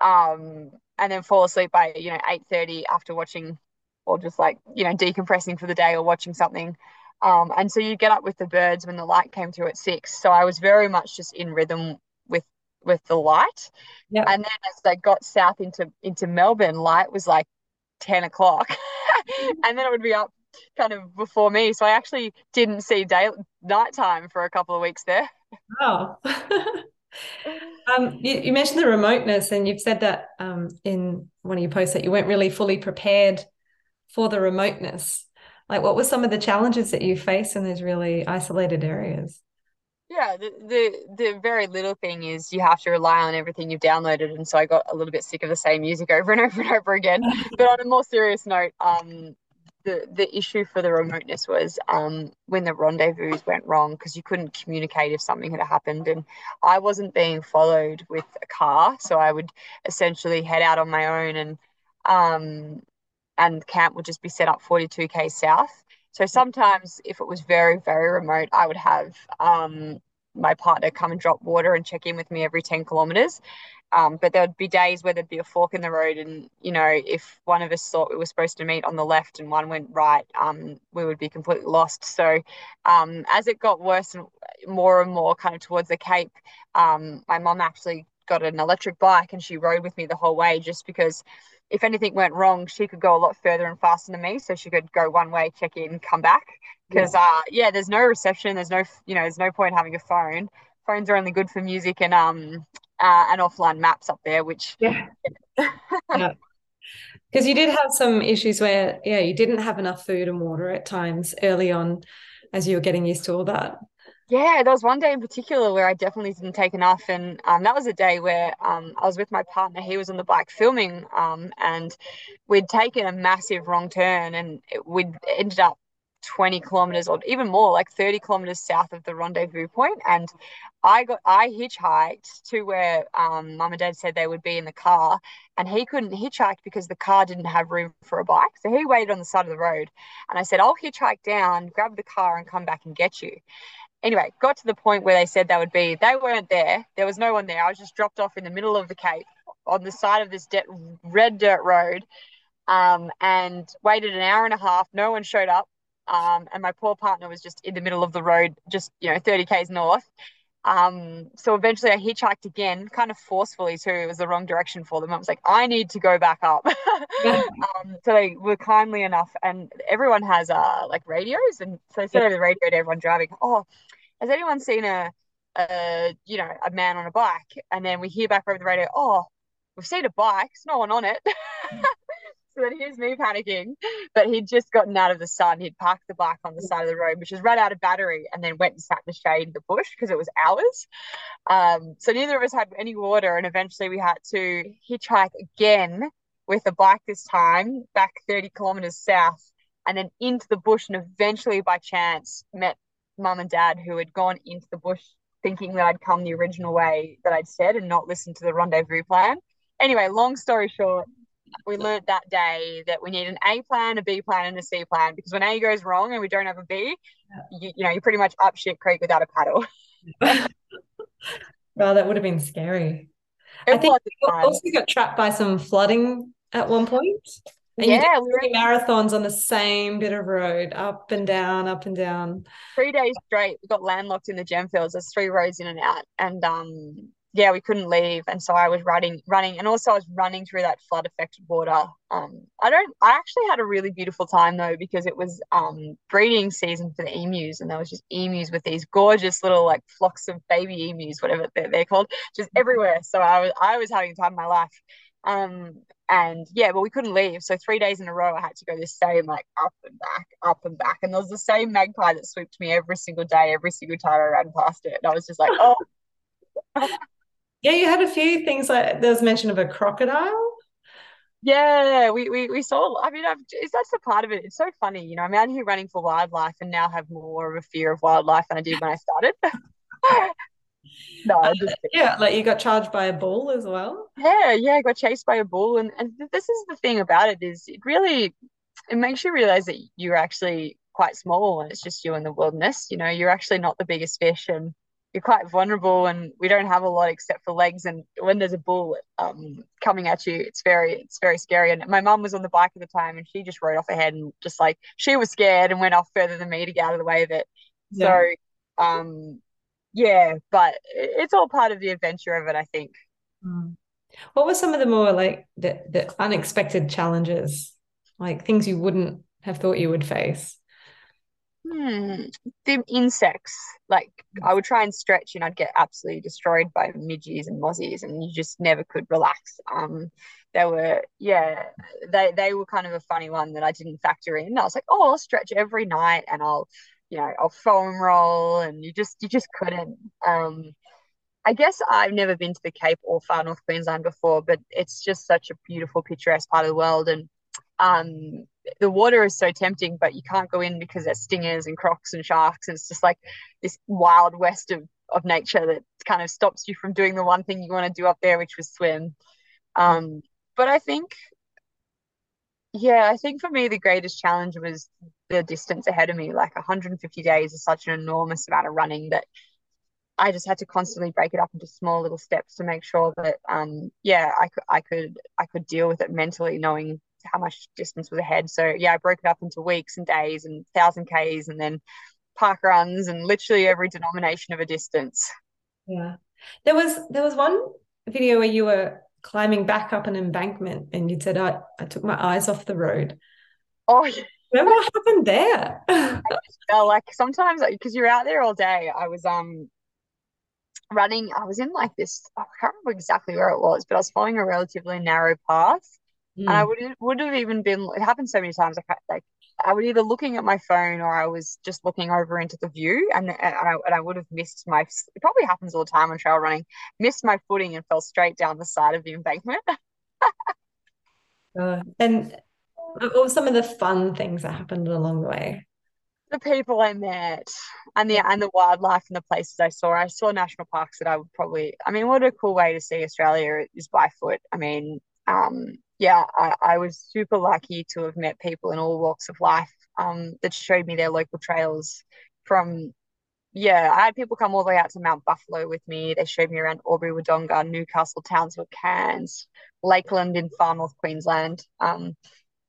um, and then fall asleep by, you know, 8.30 after watching or just like, you know, decompressing for the day or watching something um, and so you get up with the birds when the light came through at six. So I was very much just in rhythm with with the light. Yep. And then as they got south into into Melbourne, light was like 10 o'clock. [LAUGHS] and then it would be up kind of before me. So I actually didn't see day nighttime for a couple of weeks there. Oh. [LAUGHS] um, you, you, mentioned the remoteness, and you've said that um, in one of your posts that you weren't really fully prepared for the remoteness. Like, what were some of the challenges that you face in those really isolated areas? Yeah, the, the the very little thing is you have to rely on everything you've downloaded, and so I got a little bit sick of the same music over and [LAUGHS] over and over again. [LAUGHS] but on a more serious note, um, the the issue for the remoteness was um when the rendezvous went wrong because you couldn't communicate if something had happened, and I wasn't being followed with a car, so I would essentially head out on my own and um and camp would just be set up 42k south. So sometimes, if it was very, very remote, I would have um, my partner come and drop water and check in with me every 10 kilometers. Um, but there would be days where there'd be a fork in the road, and you know, if one of us thought we were supposed to meet on the left and one went right, um, we would be completely lost. So, um, as it got worse and more and more kind of towards the Cape, um, my mom actually got an electric bike and she rode with me the whole way just because if anything went wrong, she could go a lot further and faster than me. So she could go one way, check in, come back. Because yeah. uh, yeah, there's no reception. There's no, you know, there's no point having a phone. Phones are only good for music and um uh, and offline maps up there, which yeah. [LAUGHS] yeah. Because you did have some issues where yeah, you didn't have enough food and water at times early on, as you were getting used to all that. Yeah, there was one day in particular where I definitely didn't take enough, and um, that was a day where um, I was with my partner. He was on the bike filming, um, and we'd taken a massive wrong turn, and we'd ended up 20 kilometers or even more, like 30 kilometers south of the rendezvous point. And I got I hitchhiked to where um, mum and dad said they would be in the car, and he couldn't hitchhike because the car didn't have room for a bike. So he waited on the side of the road, and I said, "I'll hitchhike down, grab the car, and come back and get you." Anyway, got to the point where they said they would be. They weren't there. There was no one there. I was just dropped off in the middle of the Cape on the side of this de- red dirt road, um, and waited an hour and a half. No one showed up. Um, and my poor partner was just in the middle of the road, just you know, 30 k's north. Um, so eventually I hitchhiked again, kind of forcefully too. It was the wrong direction for them. I was like, I need to go back up. [LAUGHS] um, so they were kindly enough, and everyone has uh like radios, and so they said over the radio to everyone driving, "Oh, has anyone seen a, a you know a man on a bike?" And then we hear back over the radio, "Oh, we've seen a bike. There's no one on it." [LAUGHS] Then here's me panicking, but he'd just gotten out of the sun. He'd parked the bike on the side of the road, which was run out of battery, and then went and sat in the shade in the bush because it was hours. Um, so neither of us had any water, and eventually we had to hitchhike again with a bike this time back 30 kilometers south, and then into the bush. And eventually, by chance, met mum and dad who had gone into the bush thinking that I'd come the original way that I'd said and not listened to the rendezvous plan. Anyway, long story short, we learned that day that we need an A plan, a B plan, and a C plan because when A goes wrong and we don't have a B, you, you know, you're pretty much up shit creek without a paddle. [LAUGHS] well, that would have been scary. It I think you also got trapped by some flooding at one point. And Yeah, we were- three marathons on the same bit of road, up and down, up and down. Three days straight, we got landlocked in the Gemfields. There's three roads in and out, and um, yeah, we couldn't leave, and so I was running, running, and also I was running through that flood affected water. Um, I don't, I actually had a really beautiful time though because it was um breeding season for the emus, and there was just emus with these gorgeous little like flocks of baby emus, whatever they're, they're called, just everywhere. So I was, I was having the time of my life. Um, and yeah, but we couldn't leave. So three days in a row, I had to go the same like up and back, up and back, and there was the same magpie that swooped me every single day, every single time I ran past it, and I was just like, [LAUGHS] oh. [LAUGHS] Yeah, you had a few things like there was mention of a crocodile. Yeah, we, we, we saw. I mean, I've, it's, that's the part of it. It's so funny, you know. I'm out here running for wildlife and now have more of a fear of wildlife than I did when I started. [LAUGHS] no, I just Yeah, like you got charged by a bull as well. yeah, yeah. I got chased by a bull, and and this is the thing about it is it really it makes you realize that you're actually quite small and it's just you in the wilderness. You know, you're actually not the biggest fish, and you're quite vulnerable, and we don't have a lot except for legs. And when there's a bull um coming at you, it's very it's very scary. And my mum was on the bike at the time, and she just rode off ahead and just like she was scared and went off further than me to get out of the way of it. So um yeah, but it's all part of the adventure of it, I think. Mm. What were some of the more like the, the unexpected challenges, like things you wouldn't have thought you would face? Hmm. The insects, like I would try and stretch and I'd get absolutely destroyed by midges and mozzies and you just never could relax. Um, they were, yeah, they they were kind of a funny one that I didn't factor in. I was like, oh, I'll stretch every night and I'll, you know, I'll foam roll and you just you just couldn't. Um, I guess I've never been to the Cape or far North Queensland before, but it's just such a beautiful, picturesque part of the world and um the water is so tempting, but you can't go in because there's stingers and crocs and sharks. And it's just like this wild west of, of nature that kind of stops you from doing the one thing you want to do up there, which was swim. Um, but I think, yeah, I think for me, the greatest challenge was the distance ahead of me. Like 150 days is such an enormous amount of running that I just had to constantly break it up into small little steps to make sure that, um, yeah, I could, I could, I could deal with it mentally, knowing how much distance was ahead. So yeah, I broke it up into weeks and days and thousand Ks and then park runs and literally every denomination of a distance. Yeah. There was there was one video where you were climbing back up an embankment and you said I, I took my eyes off the road. Oh, Remember what happened there? well, like sometimes because you're out there all day. I was um running. I was in like this. I can't remember exactly where it was, but I was following a relatively narrow path. And I Mm. would would have even been it happened so many times like I, like I would either looking at my phone or I was just looking over into the view and and I, and I would have missed my it probably happens all the time on trail running missed my footing and fell straight down the side of the embankment [LAUGHS] Uh, and what were some of the fun things that happened along the way? the people I met and the and the wildlife and the places I saw. I saw national parks that I would probably I mean, what a cool way to see Australia is by foot. I mean, um, yeah, I, I was super lucky to have met people in all walks of life um, that showed me their local trails from yeah, I had people come all the way out to Mount Buffalo with me. They showed me around Albury Wodonga, Newcastle, Townsville, Cairns, Lakeland in far north Queensland. Um,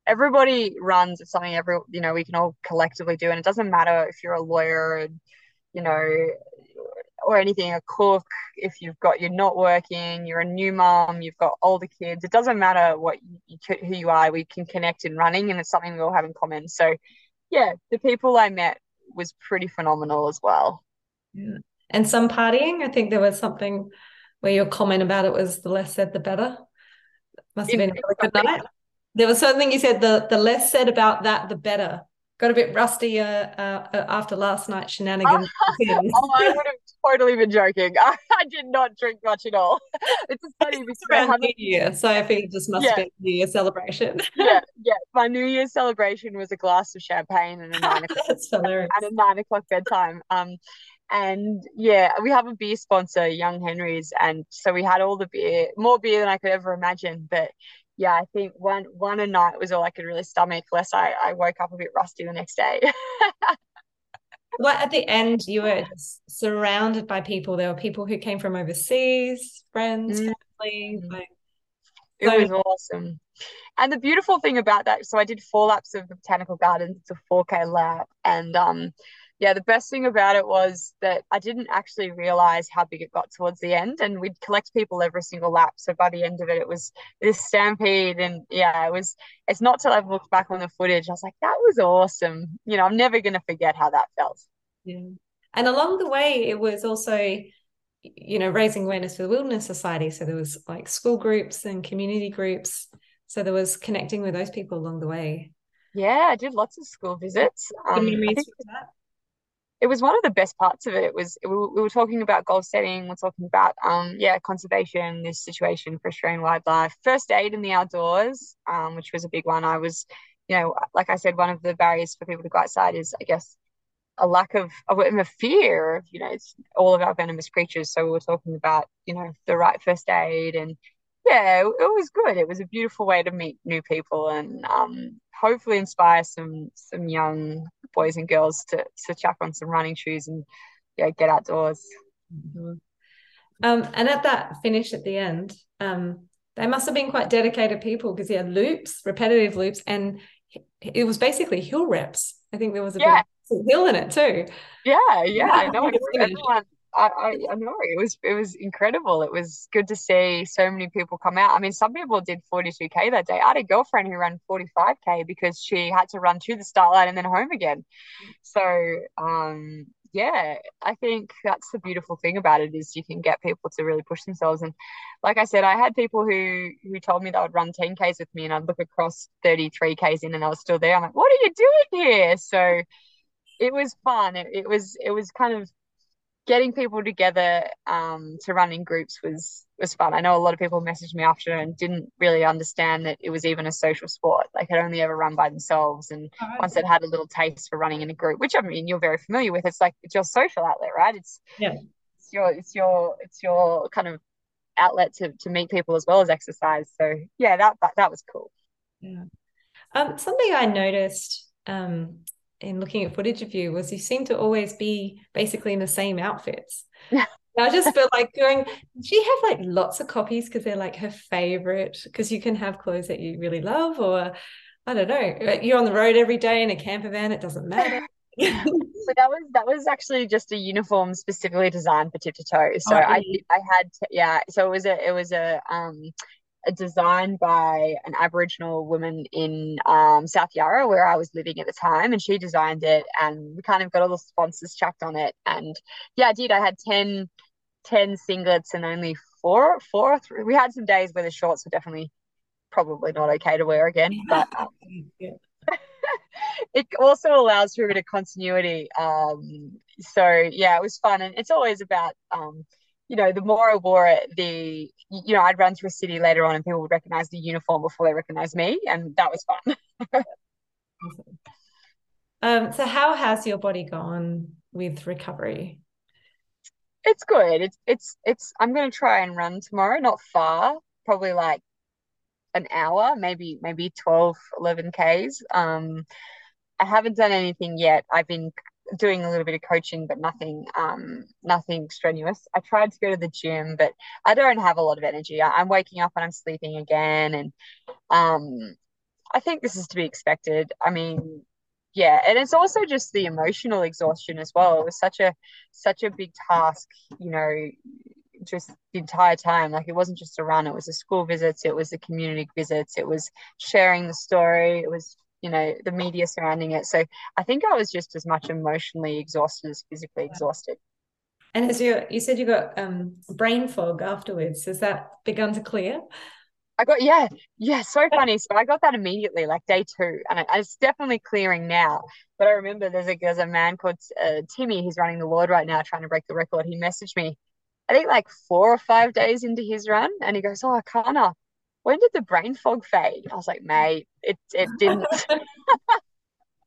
everybody runs it's something every you know we can all collectively do and it doesn't matter if you're a lawyer you know or anything a cook if you've got you're not working you're a new mom you've got older kids it doesn't matter what you, who you are we can connect in running and it's something we all have in common so yeah the people i met was pretty phenomenal as well yeah. and some partying i think there was something where your comment about it was the less said the better must have been a really good night there was something you said the the less said about that, the better. Got a bit rusty uh, uh, after last night's shenanigans. [LAUGHS] oh, I would have totally been joking. [LAUGHS] I, I, did not drink much at all. [LAUGHS] It's just funny because around New Year, so I think it just must yeah. been New Year celebration. yeah, yeah. My New Year celebration was a glass of champagne and a nine o'clock and a nine o'clock bedtime. Um, and yeah, we have a beer sponsor, Young Henry's, and so we had all the beer, more beer than I could ever imagine. But yeah, I think one one a night was all I could really stomach, lest I, I woke up a bit rusty the next day. [LAUGHS] like at the end, you were surrounded by people. There were people who came from overseas, friends, mm. family. Mm. Like, it was awesome. And the beautiful thing about that, so I did four laps of the botanical gardens. It's a 4K lap, and um, yeah, the best thing about it was that I didn't actually realize how big it got towards the end, and we'd collect people every single lap. So by the end of it, it was this stampede, and yeah, it was. It's not till I've looked back on the footage, I was like, that was awesome. You know, I'm never gonna forget how that felt. Yeah, and along the way, it was also, you know, raising awareness for the Wilderness Society. So there was like school groups and community groups. So there was connecting with those people along the way. Yeah, I did lots of school visits. Um, it was one of the best parts of it. It was we, we were talking about goal setting, we're talking about um yeah conservation, this situation for Australian wildlife, first aid in the outdoors, um, which was a big one. I was, you know, like I said, one of the barriers for people to go outside is, I guess, a lack of, of a fear of, you know, it's all of our venomous creatures. So we were talking about, you know, the right first aid and yeah, it, it was good. It was a beautiful way to meet new people and um, hopefully inspire some some young boys and girls to to chuck on some running shoes and yeah, get outdoors. Mm-hmm. Um, and at that finish at the end, um, they must have been quite dedicated people because he had loops, repetitive loops, and it was basically hill reps. I think there was a yeah. bit of hill in it too. Yeah, yeah, yeah I know. [LAUGHS] Everyone, I, I, I know it was it was incredible. It was good to see so many people come out. I mean, some people did 42k that day. I had a girlfriend who ran 45k because she had to run to the start line and then home again. So um, yeah, I think that's the beautiful thing about it is you can get people to really push themselves. And like I said, I had people who who told me they would run 10Ks with me and I'd look across 33Ks in and I was still there. I'm like, what are you doing here? So it was fun. It, it was it was kind of getting people together um, to run in groups was was fun. I know a lot of people messaged me after and didn't really understand that it was even a social sport. They could only ever run by themselves. And oh, once they'd had a little taste for running in a group, which I mean you're very familiar with, it's like it's your social outlet, right? It's yeah, it's your it's your it's your kind of outlet to to meet people as well as exercise. So yeah, that that, that was cool. Yeah. Um, something I noticed um, in looking at footage of you was you seem to always be basically in the same outfits. [LAUGHS] I just feel like going, do you have like lots of copies because they're like her favorite? Because you can have clothes that you really love, or I don't know, you're on the road every day in a camper van, it doesn't matter. [LAUGHS] so that was that was actually just a uniform specifically designed for tip to toe. So oh, I I had yeah. So it was a it was a um designed by an Aboriginal woman in um, South Yarra, where I was living at the time, and she designed it. And we kind of got all the sponsors chucked on it. And yeah, I did. I had 10, 10 singlets and only four, four. Three. We had some days where the shorts were definitely probably not okay to wear again, but. Um, [LAUGHS] yeah. [LAUGHS] it also allows for a bit of continuity. Um, so yeah, it was fun, and it's always about um, you know, the more I wore it, the you know, I'd run through a city later on and people would recognize the uniform before they recognize me, and that was fun. [LAUGHS] Um, so how has your body gone with recovery? It's good. It's it's it's I'm gonna try and run tomorrow, not far, probably like an hour, maybe maybe 12, 11 Ks. Um, I haven't done anything yet. I've been doing a little bit of coaching, but nothing um nothing strenuous. I tried to go to the gym, but I don't have a lot of energy. I, I'm waking up and I'm sleeping again, and um, I think this is to be expected. I mean, yeah, and it's also just the emotional exhaustion as well. It was such a such a big task, you know, just the entire time. Like it wasn't just a run; it was the school visits, it was the community visits, it was sharing the story, it was you know the media surrounding it. So I think I was just as much emotionally exhausted as physically exhausted. And as you you said, you got um, brain fog afterwards. Has that begun to clear? I got yeah, yeah, so funny. So I got that immediately, like day two, and, it's definitely clearing now. But I remember there's a there's a man called uh, Timmy he's running the Lord right now, trying to break the record. He messaged me, I think like four or five days into his run, and he goes, "Oh, Erchana, when did the brain fog fade?" I was like, "Mate, it it didn't." [LAUGHS]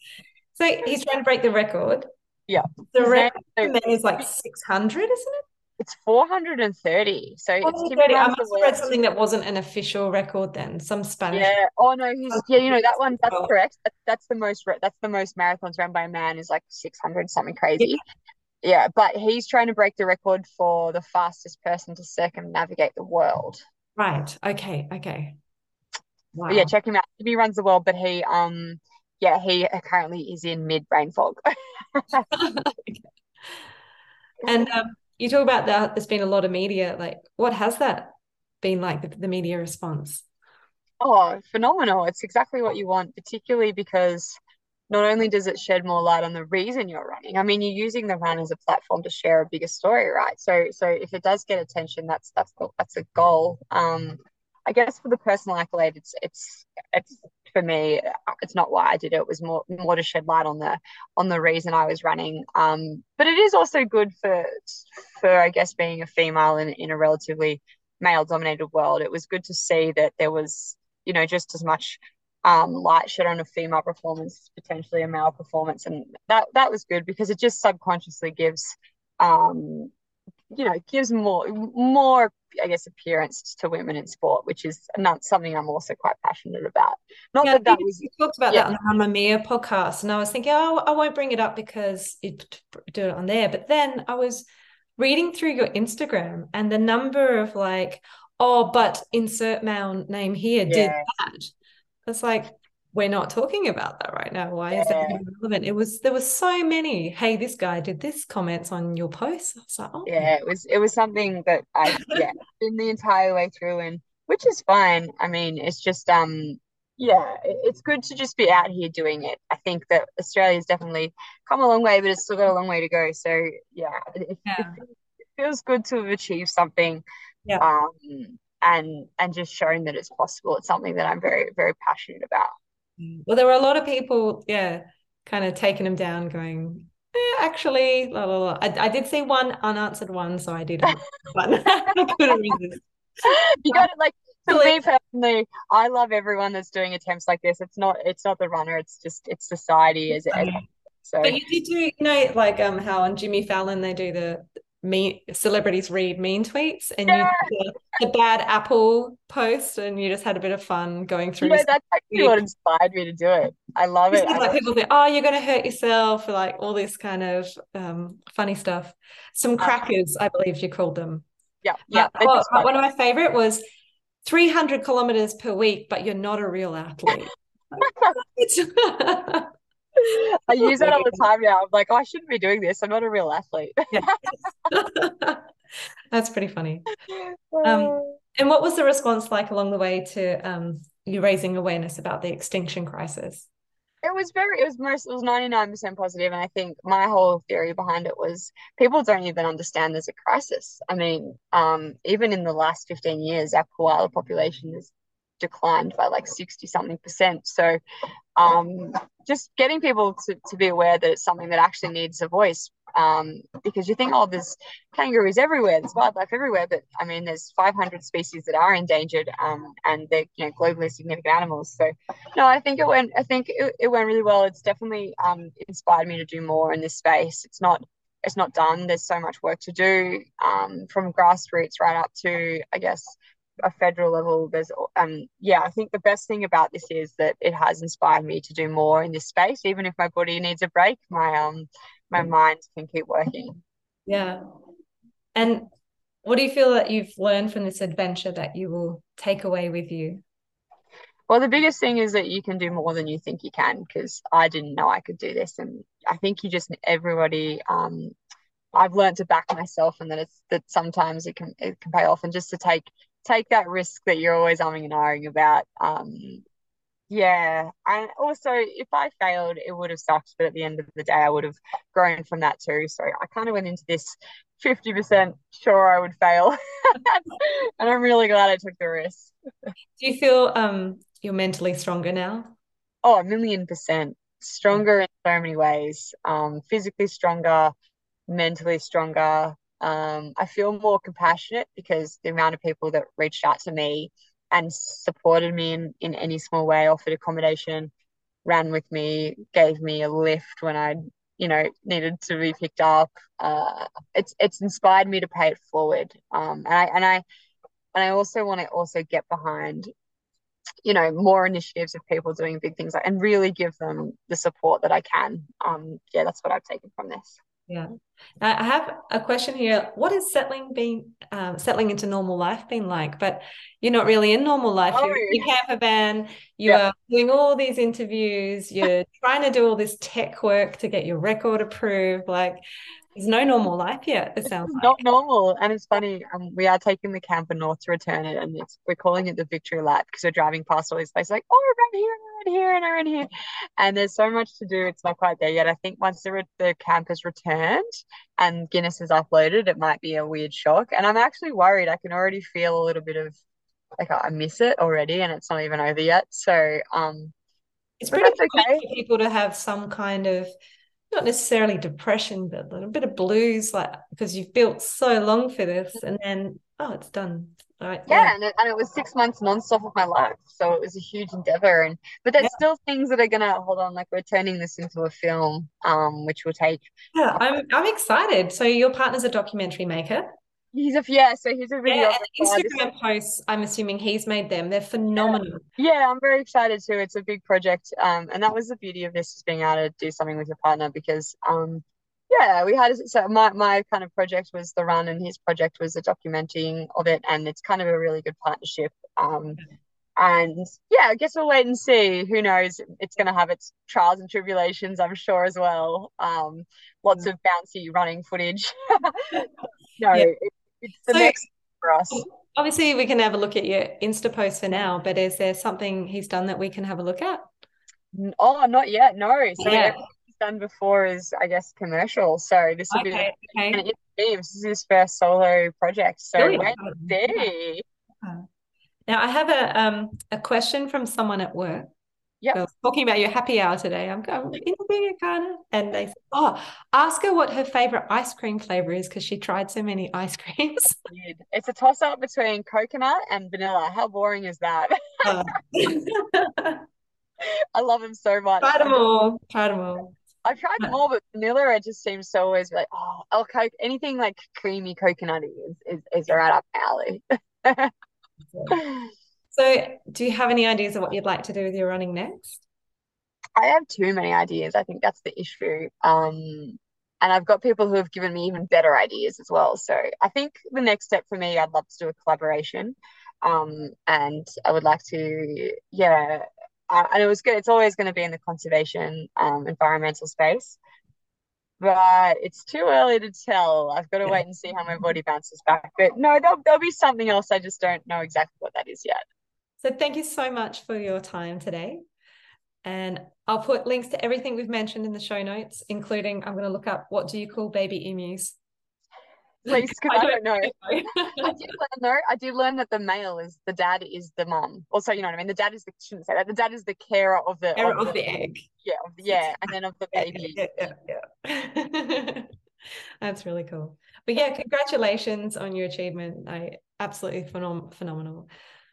[LAUGHS] so he's trying to break the record. Yeah, the record is like six hundred, isn't it? It's 430. So 430. I must have read something that wasn't an official record then, some Spanish. Yeah. Oh no, he's yeah, you know that one. That's correct. That, that's the most. That's the most marathons run by a man is like 600 something crazy. Yeah. yeah, but he's trying to break the record for the fastest person to circumnavigate the world. Right. Okay. Okay. Wow. But yeah, check him out. He runs the world, but he um yeah he currently is in mid brain fog. [LAUGHS] [LAUGHS] and um you talk about that there's been a lot of media like what has that been like the, the media response oh phenomenal it's exactly what you want particularly because not only does it shed more light on the reason you're running i mean you're using the run as a platform to share a bigger story right? So so if it does get attention that's that's that's a goal. Um i guess for the personal accolade it's it's it's for me it's not why i did it. It was more more to shed light on the on the reason i was running. Um but it is also good for for i guess being a female in, in a relatively male dominated world. It was good to see that there was you know just as much um, light shed on a female performance potentially a male performance and that that was good because it just subconsciously gives um you know gives more more I guess, appearance to women in sport, which is not something I'm also quite passionate about. Not yeah, that that was. You talked about yeah. that on the Mamamia podcast, and I was thinking, oh, I won't bring it up because you do it on there. But then I was reading through your Instagram, and the number of like, oh, but insert male name here yeah. did that. It's like, we're not talking about that right now. Why yeah. is it relevant? It was there were so many. Hey, this guy did this comments on your post. I was like, oh. Yeah, it was it was something that I yeah been the entire way through, and which is fine. I mean, it's just um yeah, it's good to just be out here doing it. I think that Australia's definitely come a long way, but it's still got a long way to go. So yeah, it, yeah. it feels good to have achieved something. Yeah. Um, and and just showing that it's possible. It's something that I'm very very passionate about. Well, there were a lot of people, yeah, kind of taking them down, going, eh, actually, la, la, la. I, I did see one unanswered one, so I did [LAUGHS] one. [LAUGHS] I couldn't resist. You got it like for me personally, I love everyone that's doing attempts like this. It's not it's not the runner, it's just it's society as, as so but you did do you know like um how on Jimmy Fallon they do the mean celebrities read mean tweets and yeah. you the, the, bad apple post and you just had a bit of fun going through yeah that's actually what inspired me to do it. I love it. like people think oh you're going to hurt yourself like all this kind of um, funny stuff. Some uh-huh. crackers i believe you called them. Yeah yeah uh, oh, one of my favorite was 300 kilometers per week but you're not a real athlete [LAUGHS] [LAUGHS] [LAUGHS] I use that all the time now. I'm like, oh, I shouldn't be doing this. I'm not a real athlete. [LAUGHS] [LAUGHS] That's pretty funny. Um, and what was the response like along the way to um, you raising awareness about the extinction crisis? It was very, it was most, it was 99% positive. And I think my whole theory behind it was people don't even understand there's a crisis. I mean, um, even in the last 15 years, our koala population has declined by like 60 something percent. So um, just getting people to, to be aware that it's something that actually needs a voice um, because you think, oh, there's kangaroos everywhere, there's wildlife everywhere, but I mean, there's 500 species that are endangered um, and they're you know globally significant animals. So no, I think it went, I think it, it went really well. It's definitely um, inspired me to do more in this space. It's not it's not done. There's so much work to do um, from grassroots right up to, I guess, a federal level. There's, um, yeah, I think the best thing about this is that it has inspired me to do more in this space. Even if my body needs a break, my um, my mind can keep working. Yeah, and what do you feel that you've learned from this adventure that you will take away with you? Well, the biggest thing is that you can do more than you think you can because I didn't know I could do this. And I think you just, everybody, um, I've learned to back myself and that it's that sometimes it can it can pay off and just to take take that risk that you're always umming and ahhing about. Um, yeah, and also if I failed, it would have sucked, but at the end of the day, I would have grown from that too. So I kind of went into this fifty percent sure I would fail, [LAUGHS] and I'm really glad I took the risk. Do you feel um you're mentally stronger now? Oh, a million percent stronger in so many ways. Um, physically stronger, mentally stronger. Um, I feel more compassionate because the amount of people that reached out to me and supported me in, in any small way, offered accommodation, ran with me, gave me a lift when I, you know, needed to be picked up. Uh, it's it's inspired me to pay it forward. Um, and I and I and I also want to also get behind you know more initiatives of people doing big things like, and really give them the support that i can um yeah that's what i've taken from this yeah now, i have a question here what is settling being um, settling into normal life been like but you're not really in normal life oh. you're in your camper van you yeah. are doing all these interviews you're [LAUGHS] trying to do all this tech work to get your record approved like there's no normal life yet. It sounds like. not normal, and it's funny. Um, we are taking the camper north to return it, and it's we're calling it the victory lap because we're driving past all these places, like oh, we're right here, we're here, and we're right here, and there's so much to do. It's not quite there yet. I think once the the camper's returned and Guinness is uploaded, it might be a weird shock, and I'm actually worried. I can already feel a little bit of like I miss it already, and it's not even over yet. So um, it's pretty okay. for people to have some kind of not necessarily depression, but a little bit of blues, like because you've built so long for this, and then oh, it's done. Right. Yeah, yeah. And, it, and it was six months nonstop of my life, so it was a huge endeavor. And but there's yeah. still things that are gonna hold on. Like we're turning this into a film, um, which will take. Yeah, I'm I'm excited. So your partner's a documentary maker. He's a yeah, so he's a video. Yeah, Instagram posts. I'm assuming he's made them. They're phenomenal. Yeah. yeah, I'm very excited too. It's a big project, um, and that was the beauty of this is being able to do something with your partner because, um, yeah, we had so my my kind of project was the run, and his project was the documenting of it, and it's kind of a really good partnership. Um, and yeah, I guess we'll wait and see. Who knows? It's going to have its trials and tribulations, I'm sure as well. Um, lots of bouncy running footage. [LAUGHS] no, yeah. it, it's the so, next for us. Obviously, we can have a look at your Insta post for now, but is there something he's done that we can have a look at? Oh, not yet. No. So yeah. Done before is, I guess, commercial. So this will okay, be okay. This is his first solo project. So wait and see. Now I have a um a question from someone at work. Yeah. talking about your happy hour today. I'm going interviewing Erchana. And they said, Oh, ask her what her favorite ice cream flavor is because she tried so many [LAUGHS] ice creams. It's a toss up between coconut and vanilla. How boring is that? Uh. [LAUGHS] I love them so much. Try them all. Try them all. I've tried them all, but vanilla it just seems so always be like, oh, I'll coke anything like creamy coconutty is, is, is right up my alley. [LAUGHS] So, do you have any ideas of what you'd like to do with your running next? I have too many ideas. I think that's the issue. Um, and I've got people who have given me even better ideas as well. So I think the next step for me, I'd love to do a collaboration. Um, and I would like to, yeah. Uh, and it was good. It's always going to be in the conservation, um, environmental space, but it's too early to tell. I've got to wait and see how my body bounces back. But no, there'll, there'll be something else. I just don't know exactly what that is yet. So thank you so much for your time today. And I'll put links to everything we've mentioned in the show notes, including I'm going to look up what do you call baby emus? Please, [LAUGHS] because I, I don't know. know. [LAUGHS] I did learn though. I did learn that the male is the dad is the mom. Also, you know what I mean. The dad is the shouldn't say that. The dad is the carer of the Error of the egg. yeah of the, yeah, and then of the [LAUGHS] Yeah, baby. yeah, yeah, yeah. That's really cool. But yeah, congratulations on your achievement. I absolutely phenom- phenomenal.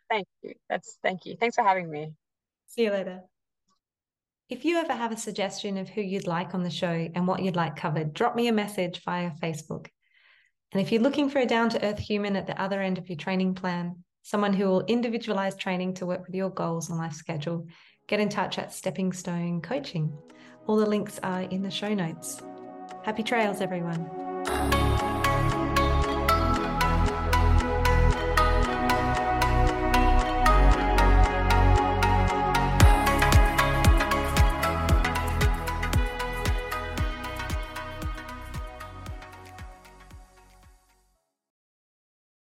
Thank you. That's thank you. Thanks for having me. See you later. If you ever have a suggestion of who you'd like on the show and what you'd like covered, drop me a message via Facebook. And if you're looking for a down to earth human at the other end of your training plan, someone who will individualize training to work with your goals and life schedule, get in touch at Stepping Stone Coaching. All the links are in the show notes. Happy trails, everyone.